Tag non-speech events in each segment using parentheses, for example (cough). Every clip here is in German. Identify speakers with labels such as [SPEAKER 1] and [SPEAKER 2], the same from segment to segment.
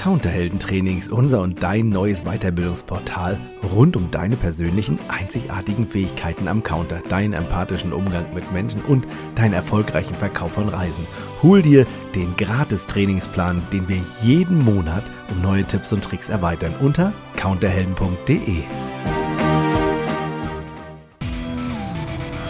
[SPEAKER 1] Counterhelden-Trainings, unser und dein neues Weiterbildungsportal rund um deine persönlichen, einzigartigen Fähigkeiten am Counter, deinen empathischen Umgang mit Menschen und deinen erfolgreichen Verkauf von Reisen. Hol dir den Gratis-Trainingsplan, den wir jeden Monat um neue Tipps und Tricks erweitern unter counterhelden.de.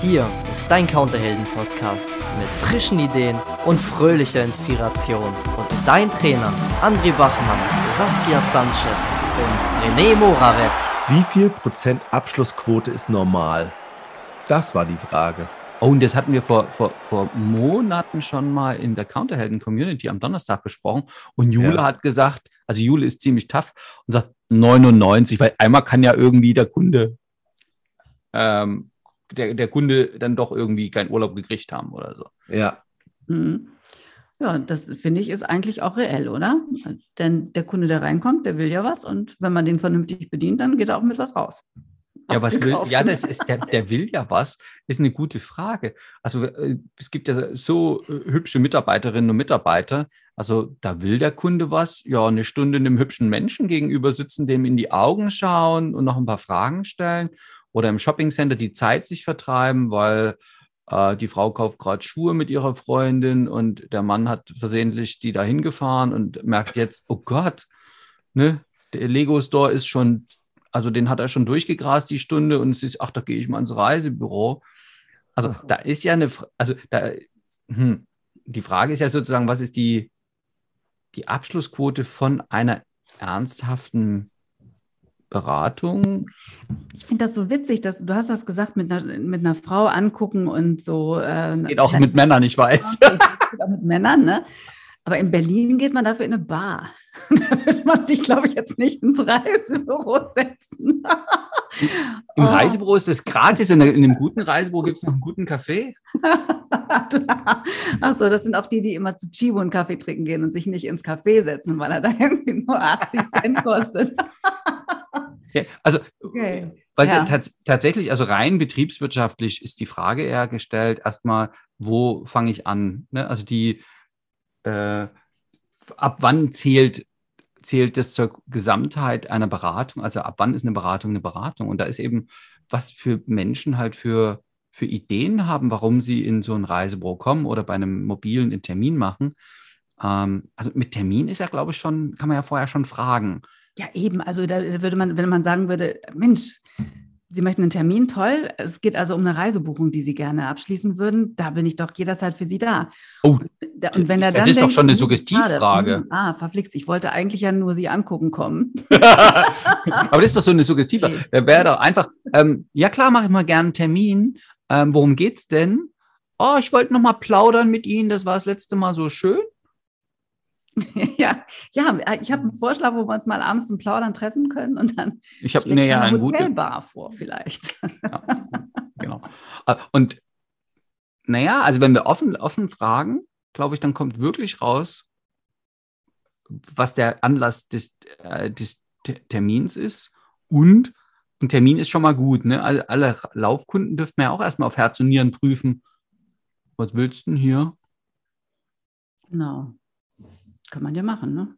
[SPEAKER 2] Hier ist dein Counterhelden-Podcast mit frischen Ideen und fröhlicher Inspiration. Und dein Trainer André Bachmann, Saskia Sanchez und René Moravetz.
[SPEAKER 1] Wie viel Prozent Abschlussquote ist normal? Das war die Frage.
[SPEAKER 3] Oh, und das hatten wir vor, vor, vor Monaten schon mal in der Counterhelden-Community am Donnerstag besprochen. Und Jule ja. hat gesagt, also Jule ist ziemlich tough und sagt 99, weil einmal kann ja irgendwie der Kunde ähm, der, der Kunde dann doch irgendwie keinen Urlaub gekriegt haben oder so.
[SPEAKER 1] Ja.
[SPEAKER 4] Mhm. Ja, das finde ich ist eigentlich auch reell, oder? Denn der Kunde, der reinkommt, der will ja was und wenn man den vernünftig bedient, dann geht er auch mit was raus.
[SPEAKER 3] Ja, was will, ja, das ist, der, der will ja was, ist eine gute Frage. Also äh, es gibt ja so äh, hübsche Mitarbeiterinnen und Mitarbeiter. Also da will der Kunde was, ja, eine Stunde einem hübschen Menschen gegenüber sitzen, dem in die Augen schauen und noch ein paar Fragen stellen oder im Shoppingcenter die Zeit sich vertreiben, weil äh, die Frau kauft gerade Schuhe mit ihrer Freundin und der Mann hat versehentlich die dahin gefahren und merkt jetzt, oh Gott, ne, der Lego Store ist schon, also den hat er schon durchgegrast die Stunde und es ist, ach, da gehe ich mal ins Reisebüro. Also da ist ja eine, also da, hm, die Frage ist ja sozusagen, was ist die, die Abschlussquote von einer ernsthaften Beratung.
[SPEAKER 4] Ich finde das so witzig, dass du hast das gesagt mit einer, mit einer Frau angucken und so.
[SPEAKER 3] Äh, geht auch mit Männern, ich weiß. (laughs)
[SPEAKER 4] geht auch mit Männern, ne? Aber in Berlin geht man dafür in eine Bar. (laughs) da würde man sich, glaube ich, jetzt nicht ins Reisebüro setzen. (laughs)
[SPEAKER 3] Im oh. Reisebüro ist das gratis und in einem guten Reisebüro gibt es noch einen guten Kaffee.
[SPEAKER 4] Achso, das sind auch die, die immer zu Chibo einen Kaffee trinken gehen und sich nicht ins Café setzen, weil er da irgendwie nur 80 Cent kostet.
[SPEAKER 3] Ja, also, okay. weil ja. tatsächlich, also rein betriebswirtschaftlich ist die Frage eher gestellt, erstmal, wo fange ich an? Ne? Also die, äh, ab wann zählt, zählt das zur Gesamtheit einer Beratung? Also ab wann ist eine Beratung eine Beratung? Und da ist eben, was für Menschen halt für, für Ideen haben, warum sie in so ein Reisebüro kommen oder bei einem mobilen einen Termin machen. Ähm, also mit Termin ist ja, glaube ich, schon, kann man ja vorher schon fragen.
[SPEAKER 4] Ja, eben. Also da würde man, wenn man sagen würde, Mensch, Sie möchten einen Termin, toll. Es geht also um eine Reisebuchung, die Sie gerne abschließen würden. Da bin ich doch jederzeit für Sie da.
[SPEAKER 3] Oh, und wenn er dann das ist denkt, doch schon eine hm, Suggestivfrage. Hm,
[SPEAKER 4] ah, verflixt. Ich wollte eigentlich ja nur Sie angucken kommen. (laughs) (laughs)
[SPEAKER 3] Aber das ist doch so eine Suggestivfrage. Okay. Wäre doch einfach, ähm, ja klar, mache ich mal gerne einen Termin. Ähm, worum geht's denn? Oh, ich wollte noch mal plaudern mit Ihnen. Das war das letzte Mal so schön. (laughs)
[SPEAKER 4] ja, ja, ich habe einen Vorschlag, wo wir uns mal abends zum Plaudern treffen können und dann
[SPEAKER 3] ich habe nee, ja,
[SPEAKER 4] eine Hotelbar vor vielleicht. Ja,
[SPEAKER 3] genau. Äh, und naja, also wenn wir offen, offen fragen, glaube ich, dann kommt wirklich raus, was der Anlass des, äh, des Termins ist und ein Termin ist schon mal gut. Ne? Alle, alle Laufkunden dürften ja auch erstmal auf Herz und Nieren prüfen. Was willst du denn hier?
[SPEAKER 4] Genau. Kann man ja machen, ne?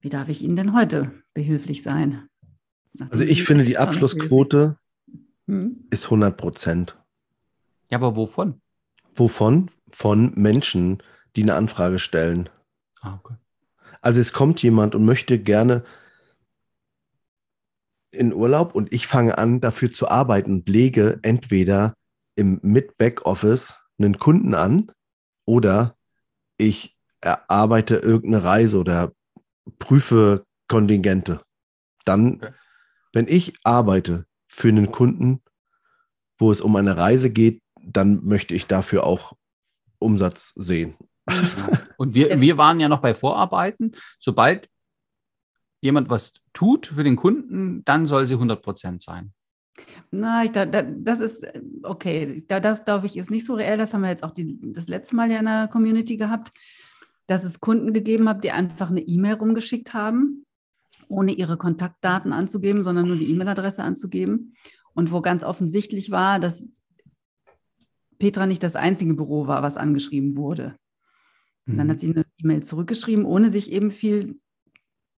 [SPEAKER 4] Wie darf ich Ihnen denn heute behilflich sein?
[SPEAKER 1] Nachdem also ich finde, die Abschlussquote hm? ist 100 Prozent.
[SPEAKER 3] Ja, aber wovon?
[SPEAKER 1] Wovon? Von Menschen, die eine Anfrage stellen. Ah, okay. Also es kommt jemand und möchte gerne in Urlaub und ich fange an, dafür zu arbeiten und lege entweder im Mid-Back-Office einen Kunden an oder ich erarbeite irgendeine Reise oder prüfe Kontingente. Dann, okay. wenn ich arbeite für einen Kunden, wo es um eine Reise geht, dann möchte ich dafür auch Umsatz sehen. (laughs)
[SPEAKER 3] Und wir, wir waren ja noch bei Vorarbeiten. Sobald jemand was tut für den Kunden, dann soll sie 100 Prozent sein.
[SPEAKER 4] Na, da, da, das ist okay. Da, das glaube ich ist nicht so reell. Das haben wir jetzt auch die, das letzte Mal ja in der Community gehabt dass es Kunden gegeben hat, die einfach eine E-Mail rumgeschickt haben, ohne ihre Kontaktdaten anzugeben, sondern nur die E-Mail-Adresse anzugeben. Und wo ganz offensichtlich war, dass Petra nicht das einzige Büro war, was angeschrieben wurde. Und dann mhm. hat sie eine E-Mail zurückgeschrieben, ohne sich eben viel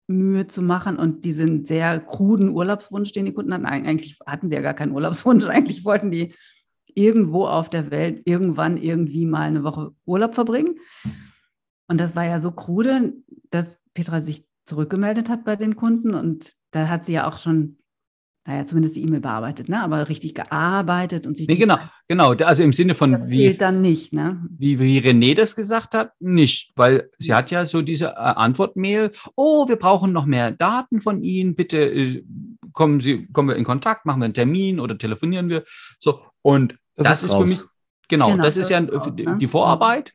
[SPEAKER 4] Mühe zu machen und diesen sehr kruden Urlaubswunsch, den die Kunden hatten. Eigentlich hatten sie ja gar keinen Urlaubswunsch. (laughs) Eigentlich wollten die irgendwo auf der Welt irgendwann irgendwie mal eine Woche Urlaub verbringen. Und das war ja so krude, dass Petra sich zurückgemeldet hat bei den Kunden und da hat sie ja auch schon naja, zumindest die E-Mail bearbeitet, ne? aber richtig gearbeitet und sich.
[SPEAKER 3] Nee, genau, genau. Also im Sinne von
[SPEAKER 4] das wie. dann nicht, ne?
[SPEAKER 3] Wie, wie René das gesagt hat, nicht, weil sie hat ja so diese äh, Antwortmail: Oh, wir brauchen noch mehr Daten von Ihnen. Bitte äh, kommen Sie, kommen wir in Kontakt, machen wir einen Termin oder telefonieren wir. So, und das, das ist, ist für mich, genau, genau das, das ist ja raus, die, ne? die Vorarbeit.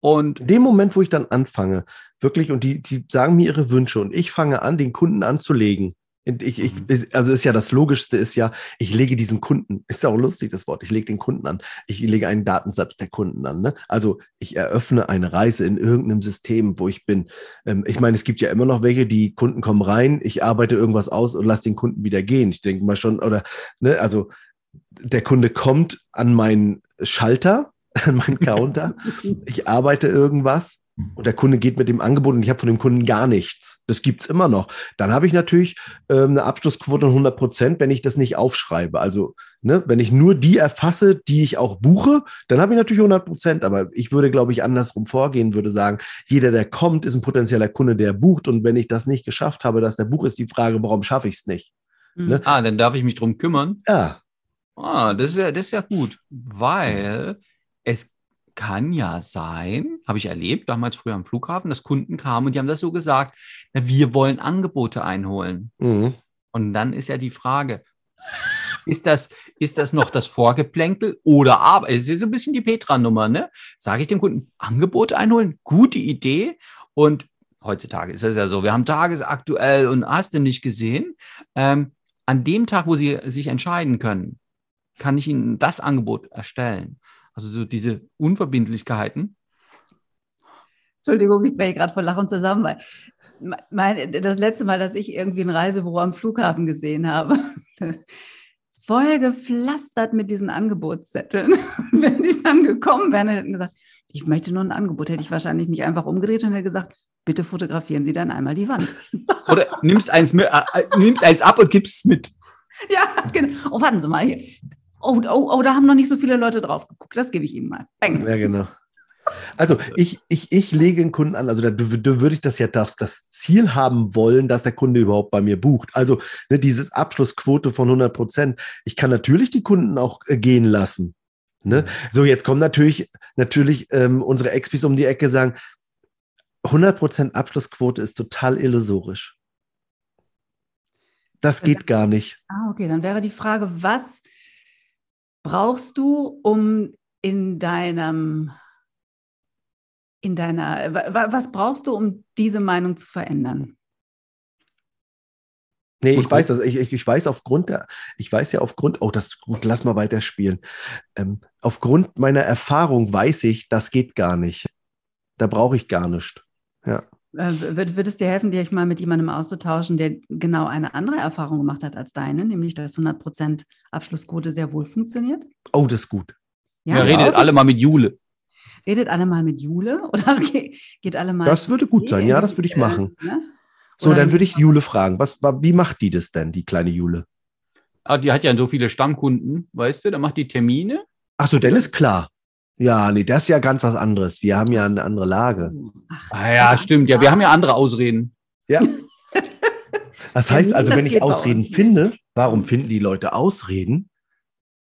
[SPEAKER 1] Und in dem Moment, wo ich dann anfange, wirklich, und die, die sagen mir ihre Wünsche und ich fange an, den Kunden anzulegen, ich, ich, mhm. also ist ja das Logischste ist ja, ich lege diesen Kunden, ist ja auch lustig das Wort, ich lege den Kunden an. Ich lege einen Datensatz der Kunden an. Ne? Also ich eröffne eine Reise in irgendeinem System, wo ich bin. Ähm, ich meine, es gibt ja immer noch welche, die Kunden kommen rein, ich arbeite irgendwas aus und lasse den Kunden wieder gehen. Ich denke mal schon, oder, ne, also der Kunde kommt an meinen Schalter, (laughs) an meinen Counter, ich arbeite irgendwas und der Kunde geht mit dem Angebot und ich habe von dem Kunden gar nichts. Das gibt es immer noch. Dann habe ich natürlich ähm, eine Abschlussquote von 100 Prozent, wenn ich das nicht aufschreibe. Also, ne, wenn ich nur die erfasse, die ich auch buche, dann habe ich natürlich 100 Prozent. Aber ich würde, glaube ich, andersrum vorgehen, würde sagen, jeder, der kommt, ist ein potenzieller Kunde, der bucht. Und wenn ich das nicht geschafft habe, dass der Buch ist, die Frage, warum schaffe ich es nicht?
[SPEAKER 3] Mhm. Ne? Ah, dann darf ich mich drum kümmern.
[SPEAKER 1] Ja.
[SPEAKER 3] Ah, das ist ja, das ist ja gut, weil es kann ja sein, habe ich erlebt, damals früher am Flughafen, dass Kunden kamen und die haben das so gesagt, na, wir wollen Angebote einholen. Mhm. Und dann ist ja die Frage, ist das, ist das noch das Vorgeplänkel oder aber, es ist so ein bisschen die Petra-Nummer, ne? Sage ich dem Kunden, Angebote einholen, gute Idee. Und heutzutage ist es ja so, wir haben tagesaktuell und hast du nicht gesehen. Ähm, an dem Tag, wo Sie sich entscheiden können, kann ich Ihnen das Angebot erstellen. Also so diese Unverbindlichkeiten.
[SPEAKER 4] Entschuldigung, ich breche gerade vor Lachen zusammen, weil mein, das letzte Mal, dass ich irgendwie ein Reisebüro am Flughafen gesehen habe, (laughs) voll gepflastert mit diesen Angebotszetteln. (laughs) Wenn die dann gekommen wären, hätten gesagt, ich möchte nur ein Angebot, hätte ich wahrscheinlich mich einfach umgedreht und hätte gesagt, bitte fotografieren Sie dann einmal die Wand. (laughs)
[SPEAKER 3] Oder nimmst eins, mit, äh, äh, nimmst eins ab und gibst es mit.
[SPEAKER 4] Ja, genau. Oh, warten Sie mal hier. Oh, oh, oh, da haben noch nicht so viele Leute drauf geguckt. Das gebe ich Ihnen mal.
[SPEAKER 1] Bang. Ja, genau. Also ich, ich, ich lege einen Kunden an, also da, da würde ich das ja das, das Ziel haben wollen, dass der Kunde überhaupt bei mir bucht. Also ne, dieses Abschlussquote von 100 Prozent. Ich kann natürlich die Kunden auch äh, gehen lassen. Ne? So, jetzt kommen natürlich, natürlich ähm, unsere Expis um die Ecke sagen, 100 Prozent Abschlussquote ist total illusorisch. Das geht gar nicht.
[SPEAKER 4] Ah, okay, dann wäre die Frage, was brauchst du, um in deinem, in deiner, was brauchst du, um diese Meinung zu verändern?
[SPEAKER 1] Nee, ich weiß das. Ich, ich, ich, weiß aufgrund der, ich weiß ja aufgrund, oh, das gut, lass mal weiterspielen. Ähm, aufgrund meiner Erfahrung weiß ich, das geht gar nicht. Da brauche ich gar nichts. Ja.
[SPEAKER 4] Äh, würde es dir helfen, dich mal mit jemandem auszutauschen, der genau eine andere Erfahrung gemacht hat als deine, nämlich dass 100% Abschlussquote sehr wohl funktioniert?
[SPEAKER 1] Oh, das ist gut.
[SPEAKER 3] Ja, ja redet alle mal mit Jule.
[SPEAKER 4] Redet alle mal mit Jule (laughs) oder geht alle mal.
[SPEAKER 1] Das würde gut sein, ja, das würde ich machen. Äh, ne? So, dann würde ich Jule fragen, was, wie macht die das denn, die kleine Jule?
[SPEAKER 3] Ah, die hat ja so viele Stammkunden, weißt du, da macht die Termine.
[SPEAKER 1] Ach so, dann ist klar. Ja, nee, das ist ja ganz was anderes. Wir haben ja eine andere Lage.
[SPEAKER 3] Ach, ah, ja, stimmt. Ja, wir haben ja andere Ausreden.
[SPEAKER 1] Ja. Das heißt also, wenn ich Ausreden finde, warum finden die Leute Ausreden?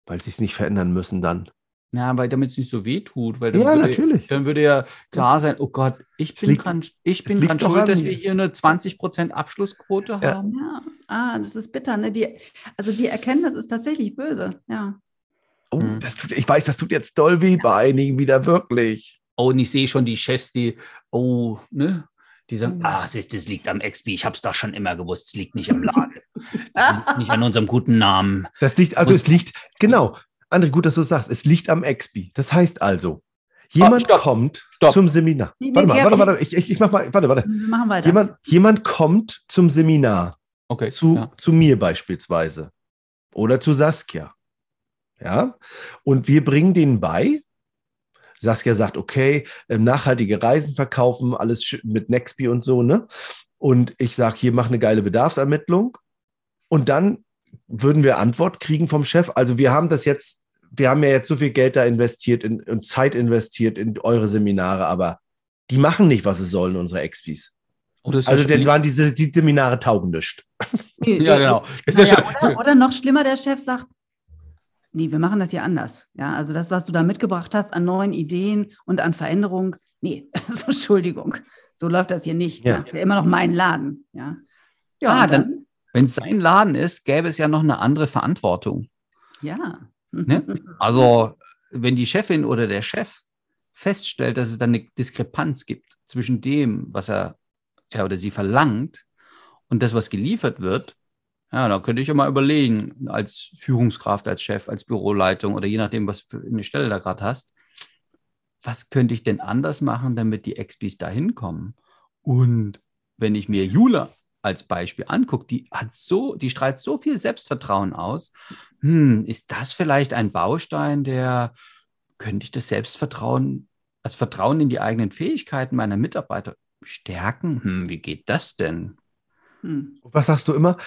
[SPEAKER 1] Weil sie es nicht verändern müssen dann.
[SPEAKER 3] Ja, weil damit es nicht so weh tut. Weil
[SPEAKER 1] ja,
[SPEAKER 3] würde,
[SPEAKER 1] natürlich.
[SPEAKER 3] Dann würde ja klar sein, oh Gott, ich bin liegt, dran, ich bin dran schuld, dass wir hier eine 20% Abschlussquote ja. haben.
[SPEAKER 4] Ja, ah, das ist bitter. Ne? Die, also die Erkenntnis ist tatsächlich böse, ja.
[SPEAKER 1] Oh, hm. das tut, ich weiß, das tut jetzt doll weh bei einigen wieder wirklich.
[SPEAKER 3] Oh, und ich sehe schon die Chefs, die, oh, ne? Die sagen, ah, das, das liegt am XP. Ich habe es doch schon immer gewusst. Es liegt nicht am Laden. Es liegt (laughs) nicht an unserem guten Namen.
[SPEAKER 1] Das liegt, also es liegt, genau. André, gut, dass du sagst. Es liegt am XP. Das heißt also, jemand oh, kommt stopp. zum Seminar. Nee, warte mal, warte, warte, ich, ich, ich mach mal, warte, warte. Wir machen weiter. Jemand, jemand kommt zum Seminar.
[SPEAKER 3] Okay.
[SPEAKER 1] Zu, ja. zu mir beispielsweise. Oder zu Saskia. Ja, und wir bringen denen bei. Saskia sagt, okay, ähm, nachhaltige Reisen verkaufen, alles mit Nextby und so, ne? und ich sage, hier mach eine geile Bedarfsermittlung und dann würden wir Antwort kriegen vom Chef. Also wir haben das jetzt, wir haben ja jetzt so viel Geld da investiert in, und Zeit investiert in eure Seminare, aber die machen nicht, was sie sollen, unsere Expis. also dann waren diese die Seminare taugen nicht.
[SPEAKER 4] ja, genau. Ja oder, oder noch schlimmer, der Chef sagt, nee, wir machen das hier anders. Ja, also das, was du da mitgebracht hast an neuen Ideen und an Veränderung, nee, (laughs) also Entschuldigung, so läuft das hier nicht. Ja. Das ist ja immer noch mein Laden. Ja,
[SPEAKER 3] ja ah, dann, wenn es sein Laden ist, gäbe es ja noch eine andere Verantwortung.
[SPEAKER 4] Ja.
[SPEAKER 3] Ne? (laughs) Also, wenn die Chefin oder der Chef feststellt, dass es dann eine Diskrepanz gibt zwischen dem, was er, er oder sie verlangt und das, was geliefert wird, ja, da könnte ich ja mal überlegen, als Führungskraft, als Chef, als Büroleitung oder je nachdem, was für eine Stelle da gerade hast, was könnte ich denn anders machen, damit die Expis da hinkommen? Und wenn ich mir Jula als Beispiel angucke, die hat so, die strahlt so viel Selbstvertrauen aus. Hm, ist das vielleicht ein Baustein, der könnte ich das Selbstvertrauen, das Vertrauen in die eigenen Fähigkeiten meiner Mitarbeiter stärken? Hm, wie geht das denn?
[SPEAKER 1] Hm. Was sagst du immer?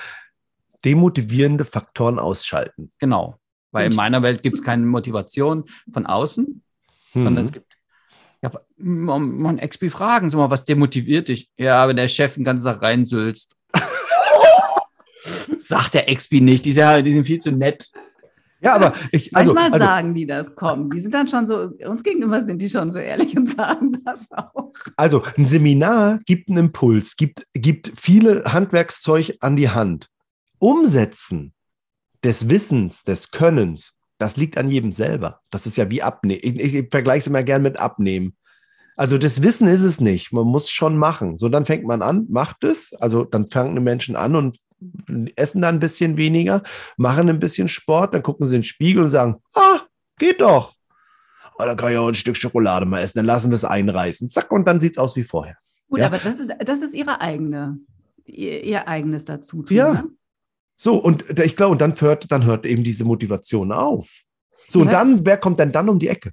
[SPEAKER 1] Demotivierende Faktoren ausschalten.
[SPEAKER 3] Genau. Weil in meiner Welt gibt es keine Motivation von außen, mhm. sondern es gibt ja, man, man XP fragen, sag mal, was demotiviert dich? Ja, wenn der Chef den ganzen Tag reinsülzt. (laughs) Sagt der XP nicht, die sind, die sind viel zu nett.
[SPEAKER 1] Ja, aber ich.
[SPEAKER 4] Also, Manchmal also, sagen die das, komm, die sind dann schon so, uns gegenüber sind die schon so ehrlich und sagen das auch.
[SPEAKER 1] Also, ein Seminar gibt einen Impuls, gibt, gibt viele Handwerkszeug an die Hand. Umsetzen des Wissens, des Könnens, das liegt an jedem selber. Das ist ja wie Abnehmen. Ich, ich, ich vergleiche es immer gern mit Abnehmen. Also das Wissen ist es nicht. Man muss schon machen. So, dann fängt man an, macht es. Also dann fangen Menschen an und essen dann ein bisschen weniger, machen ein bisschen Sport, dann gucken sie in den Spiegel und sagen, ah, geht doch. Oh, dann kann ich auch ein Stück Schokolade mal essen, dann lassen wir es einreißen. Zack, und dann sieht es aus wie vorher.
[SPEAKER 4] Gut, ja? aber das ist, das ist ihre eigene, ihr, ihr eigenes dazu.
[SPEAKER 1] Ja, ne? So, und ich glaube, und dann hört, dann hört eben diese Motivation auf. So, ja. und dann, wer kommt denn dann um die Ecke?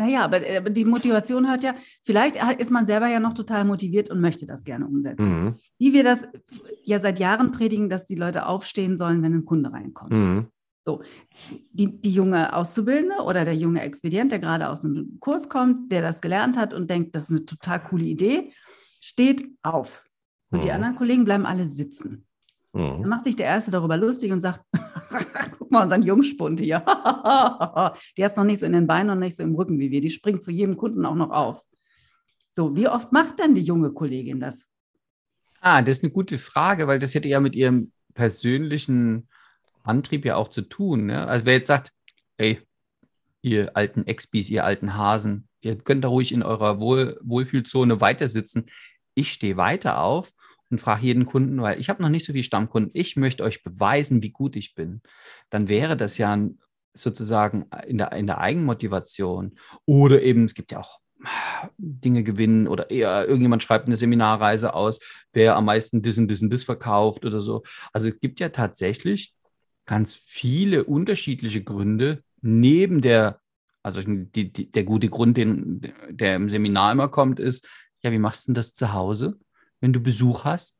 [SPEAKER 4] Naja, aber, aber die Motivation hört ja, vielleicht ist man selber ja noch total motiviert und möchte das gerne umsetzen. Mhm. Wie wir das ja seit Jahren predigen, dass die Leute aufstehen sollen, wenn ein Kunde reinkommt. Mhm. So, die, die junge Auszubildende oder der junge Expedient, der gerade aus einem Kurs kommt, der das gelernt hat und denkt, das ist eine total coole Idee, steht auf. Und mhm. die anderen Kollegen bleiben alle sitzen. Mhm. Dann macht sich der Erste darüber lustig und sagt, (laughs) guck mal, unseren Jungspund hier. die hat es noch nicht so in den Beinen und nicht so im Rücken wie wir. Die springt zu jedem Kunden auch noch auf. So, wie oft macht denn die junge Kollegin das?
[SPEAKER 3] Ah, das ist eine gute Frage, weil das hätte ja mit ihrem persönlichen Antrieb ja auch zu tun. Ne? Also wer jetzt sagt, ey, ihr alten Expis, ihr alten Hasen, ihr könnt da ruhig in eurer Wohl Wohlfühlzone weiter sitzen. Ich stehe weiter auf und frage jeden Kunden, weil ich habe noch nicht so viele Stammkunden, ich möchte euch beweisen, wie gut ich bin, dann wäre das ja sozusagen in der, in der Eigenmotivation. Oder eben, es gibt ja auch Dinge gewinnen oder eher irgendjemand schreibt eine Seminarreise aus, wer am meisten diesen, diesen, das verkauft oder so. Also es gibt ja tatsächlich ganz viele unterschiedliche Gründe neben der, also die, die, der gute Grund, den, der im Seminar immer kommt, ist, ja, wie machst du denn das zu Hause? Wenn du Besuch hast.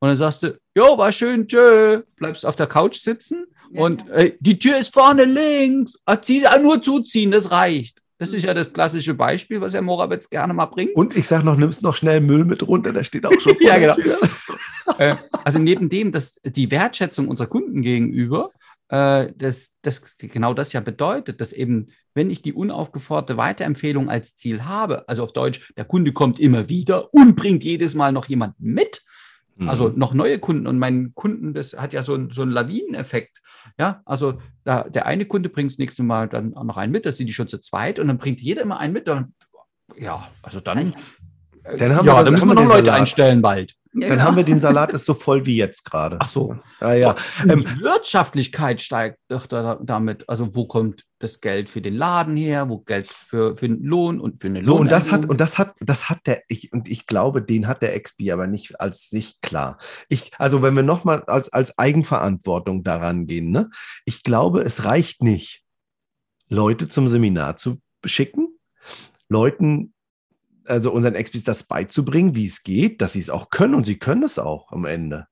[SPEAKER 3] Und dann sagst du, jo, war schön, tschö, bleibst auf der Couch sitzen ja, und ja. Äh, die Tür ist vorne links. Ah, zieh, nur zuziehen, das reicht. Das ist ja das klassische Beispiel, was Herr Morawitz gerne mal bringt.
[SPEAKER 1] Und ich sage noch, nimmst noch schnell Müll mit runter, der steht auch schon (laughs) vor
[SPEAKER 3] Ja, genau. äh, also neben dem, dass die Wertschätzung unserer Kunden gegenüber, äh, das, das, genau das ja bedeutet, dass eben wenn ich die unaufgeforderte Weiterempfehlung als Ziel habe, also auf Deutsch, der Kunde kommt immer wieder und bringt jedes Mal noch jemanden mit, also mhm. noch neue Kunden und mein Kunden, das hat ja so, ein, so einen Lawineneffekt. Ja, also da, der eine Kunde bringt das nächste Mal dann auch noch einen mit, das sind die schon zu zweit und dann bringt jeder immer einen mit. Und, ja, also dann,
[SPEAKER 1] dann haben ja, wir, dann müssen wir noch Leute einstellen bald.
[SPEAKER 3] Ja, dann genau. haben wir den (laughs) Salat ist so voll wie jetzt gerade.
[SPEAKER 1] Ach so.
[SPEAKER 3] Ja, ja. Ähm, die Wirtschaftlichkeit steigt doch da, damit. Also wo kommt das Geld für den Laden her, wo Geld für, für den Lohn und für eine
[SPEAKER 1] So, und das hat, und das hat, das hat der, ich, und ich glaube, den hat der XB aber nicht als sich klar. Ich, also wenn wir nochmal als, als Eigenverantwortung daran gehen, ne? Ich glaube, es reicht nicht, Leute zum Seminar zu schicken, Leuten also unseren Expis das beizubringen, wie es geht, dass sie es auch können und sie können es auch am Ende.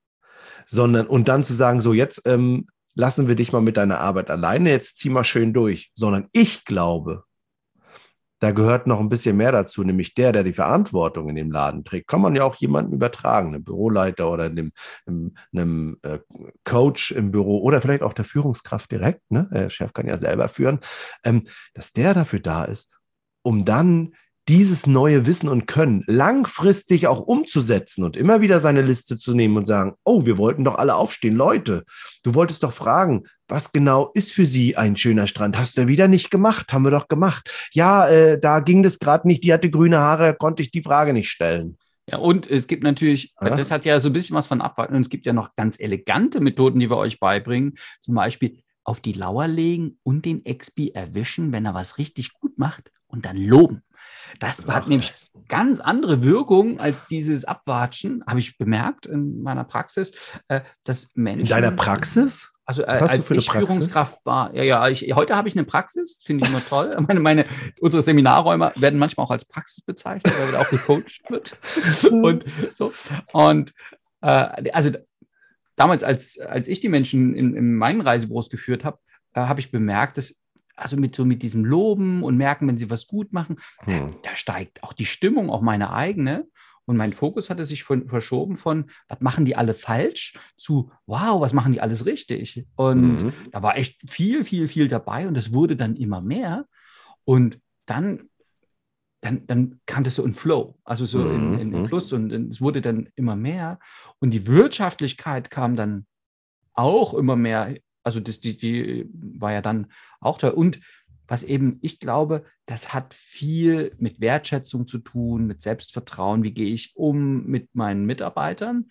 [SPEAKER 1] Sondern und dann zu sagen, so jetzt ähm, lassen wir dich mal mit deiner Arbeit alleine, jetzt zieh mal schön durch. Sondern ich glaube, da gehört noch ein bisschen mehr dazu, nämlich der, der die Verantwortung in dem Laden trägt. Kann man ja auch jemanden übertragen, einem Büroleiter oder einem, einem, einem äh, Coach im Büro oder vielleicht auch der Führungskraft direkt. Ne? Der Chef kann ja selber führen, ähm, dass der dafür da ist, um dann dieses neue Wissen und Können langfristig auch umzusetzen und immer wieder seine Liste zu nehmen und sagen, oh, wir wollten doch alle aufstehen. Leute, du wolltest doch fragen, was genau ist für Sie ein schöner Strand? Hast du wieder nicht gemacht? Haben wir doch gemacht. Ja, äh, da ging das gerade nicht. Die hatte grüne Haare, konnte ich die Frage nicht stellen.
[SPEAKER 3] Ja, und es gibt natürlich, ja. das hat ja so ein bisschen was von Abwarten. Und es gibt ja noch ganz elegante Methoden, die wir euch beibringen. Zum Beispiel auf die Lauer legen und den Expi erwischen, wenn er was richtig gut macht und dann loben. Das hat nämlich ganz andere Wirkung als dieses Abwatschen, habe ich bemerkt in meiner Praxis, äh, dass Menschen.
[SPEAKER 1] In deiner Praxis?
[SPEAKER 3] Also äh, als ich Führungskraft war, ja, ja, ich, heute habe ich eine Praxis, finde ich immer toll. (laughs) Meine, meine, unsere Seminarräume werden manchmal auch als Praxis bezeichnet, weil auch gecoacht wird. und so. Und äh, also damals, als, als ich die Menschen in, in meinen Reisebüros geführt habe, äh, habe ich bemerkt, dass also mit so mit diesem Loben und merken, wenn sie was gut machen, hm. da, da, steigt auch die Stimmung, auch meine eigene. Und mein Fokus hatte sich von, verschoben von, was machen die alle falsch, zu, wow, was machen die alles richtig. Und mhm. da war echt viel, viel, viel dabei und es wurde dann immer mehr. Und dann, dann, dann kam das so in Flow, also so mhm. in, in, in, mhm. Fluss und es wurde dann immer mehr. Und die Wirtschaftlichkeit kam dann auch immer mehr also das, die, die war ja dann auch da. Und was eben, ich glaube, das hat viel mit Wertschätzung zu tun, mit Selbstvertrauen. Wie gehe ich um mit meinen Mitarbeitern?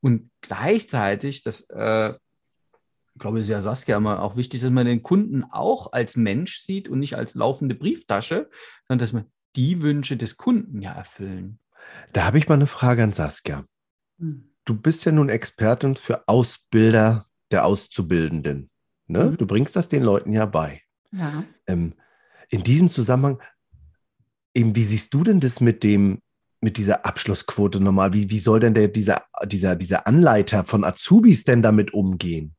[SPEAKER 3] Und gleichzeitig, das äh, ich glaube, es ist ja Saskia immer auch wichtig, dass man den Kunden auch als Mensch sieht und nicht als laufende Brieftasche, sondern dass man die Wünsche des Kunden ja erfüllen.
[SPEAKER 1] Da habe ich mal eine Frage an Saskia. Hm. Du bist ja nun Expertin für Ausbilder der Auszubildenden. Ne? Mhm. Du bringst das den Leuten ja bei.
[SPEAKER 4] Ja.
[SPEAKER 1] Ähm, in diesem Zusammenhang, eben, wie siehst du denn das mit dem, mit dieser Abschlussquote normal? Wie, wie soll denn der, dieser, dieser, dieser Anleiter von Azubis denn damit umgehen?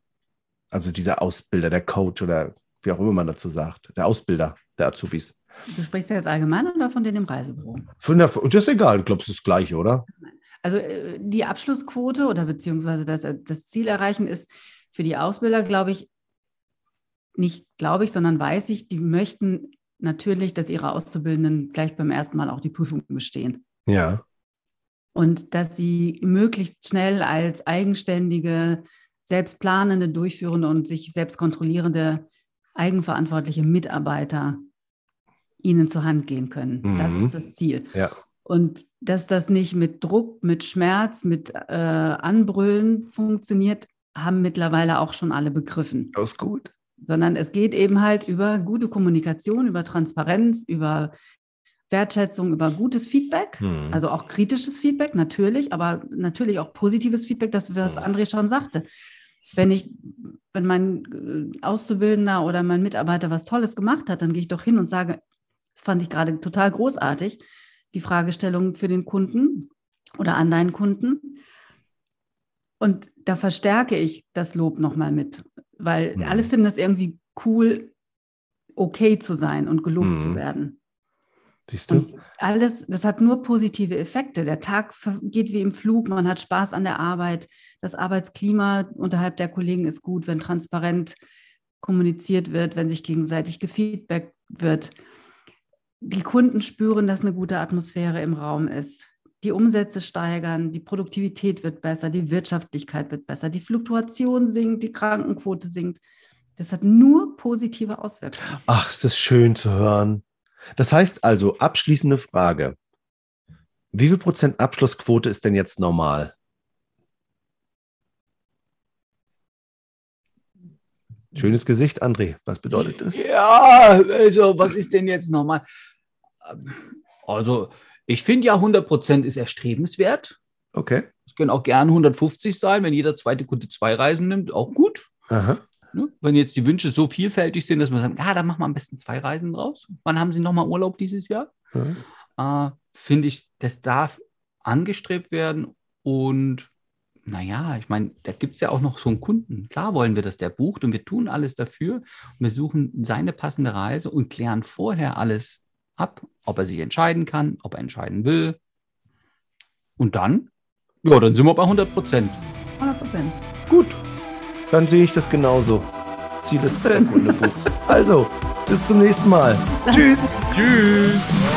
[SPEAKER 1] Also dieser Ausbilder, der Coach oder wie auch immer man dazu sagt, der Ausbilder der Azubis.
[SPEAKER 4] Du sprichst ja jetzt allgemein oder von denen im Reisebüro?
[SPEAKER 1] Von der, das ist egal, ich glaube, es ist das Gleiche, oder?
[SPEAKER 4] Also äh, die Abschlussquote oder beziehungsweise das, das Ziel erreichen ist für die Ausbilder, glaube ich, nicht glaube ich, sondern weiß ich, die möchten natürlich, dass ihre Auszubildenden gleich beim ersten Mal auch die Prüfung bestehen.
[SPEAKER 1] Ja.
[SPEAKER 4] Und dass sie möglichst schnell als eigenständige, selbstplanende, durchführende und sich selbst kontrollierende, eigenverantwortliche Mitarbeiter ihnen zur Hand gehen können. Mhm. Das ist das Ziel.
[SPEAKER 1] Ja.
[SPEAKER 4] Und dass das nicht mit Druck, mit Schmerz, mit äh, Anbrüllen funktioniert, haben mittlerweile auch schon alle begriffen.
[SPEAKER 1] Das ist gut.
[SPEAKER 4] Sondern es geht eben halt über gute Kommunikation, über Transparenz, über Wertschätzung, über gutes Feedback, hm. also auch kritisches Feedback natürlich, aber natürlich auch positives Feedback, das was hm. André schon sagte. Wenn ich, wenn mein äh, Auszubildender oder mein Mitarbeiter was Tolles gemacht hat, dann gehe ich doch hin und sage, das fand ich gerade total großartig, die Fragestellung für den Kunden oder an deinen Kunden. Und da verstärke ich das Lob nochmal mit, weil mhm. alle finden es irgendwie cool, okay zu sein und gelobt mhm. zu werden.
[SPEAKER 1] Siehst du? Und
[SPEAKER 4] alles, das hat nur positive Effekte. Der Tag geht wie im Flug, man hat Spaß an der Arbeit. Das Arbeitsklima unterhalb der Kollegen ist gut, wenn transparent kommuniziert wird, wenn sich gegenseitig gefeedbackt wird. Die Kunden spüren, dass eine gute Atmosphäre im Raum ist die Umsätze steigern, die Produktivität wird besser, die Wirtschaftlichkeit wird besser, die Fluktuation sinkt, die Krankenquote sinkt. Das hat nur positive Auswirkungen.
[SPEAKER 1] Ach, ist das schön zu hören. Das heißt also, abschließende Frage. Wie viel Prozent Abschlussquote ist denn jetzt normal? Schönes Gesicht, André. Was bedeutet das?
[SPEAKER 3] Ja, also, was ist denn jetzt normal? Also, ich finde ja 100 Prozent ist erstrebenswert.
[SPEAKER 1] Okay.
[SPEAKER 3] Es können auch gerne 150 sein, wenn jeder zweite Kunde zwei Reisen nimmt, auch gut.
[SPEAKER 1] Aha.
[SPEAKER 3] Ne? Wenn jetzt die Wünsche so vielfältig sind, dass man sagt, ja, dann machen wir am besten zwei Reisen draus. Wann haben Sie nochmal Urlaub dieses Jahr? Äh, finde ich, das darf angestrebt werden und naja, ich meine, da gibt es ja auch noch so einen Kunden. Klar wollen wir, dass der bucht und wir tun alles dafür. Und wir suchen seine passende Reise und klären vorher alles ab, ob er sich entscheiden kann, ob er entscheiden will. Und dann, ja, dann sind wir bei 100 Prozent.
[SPEAKER 1] 100 Prozent. Gut, dann sehe ich das genauso. Ziel ist der Kunde (laughs) bucht. Also, bis zum nächsten Mal. Tschüss.
[SPEAKER 3] Tschüss.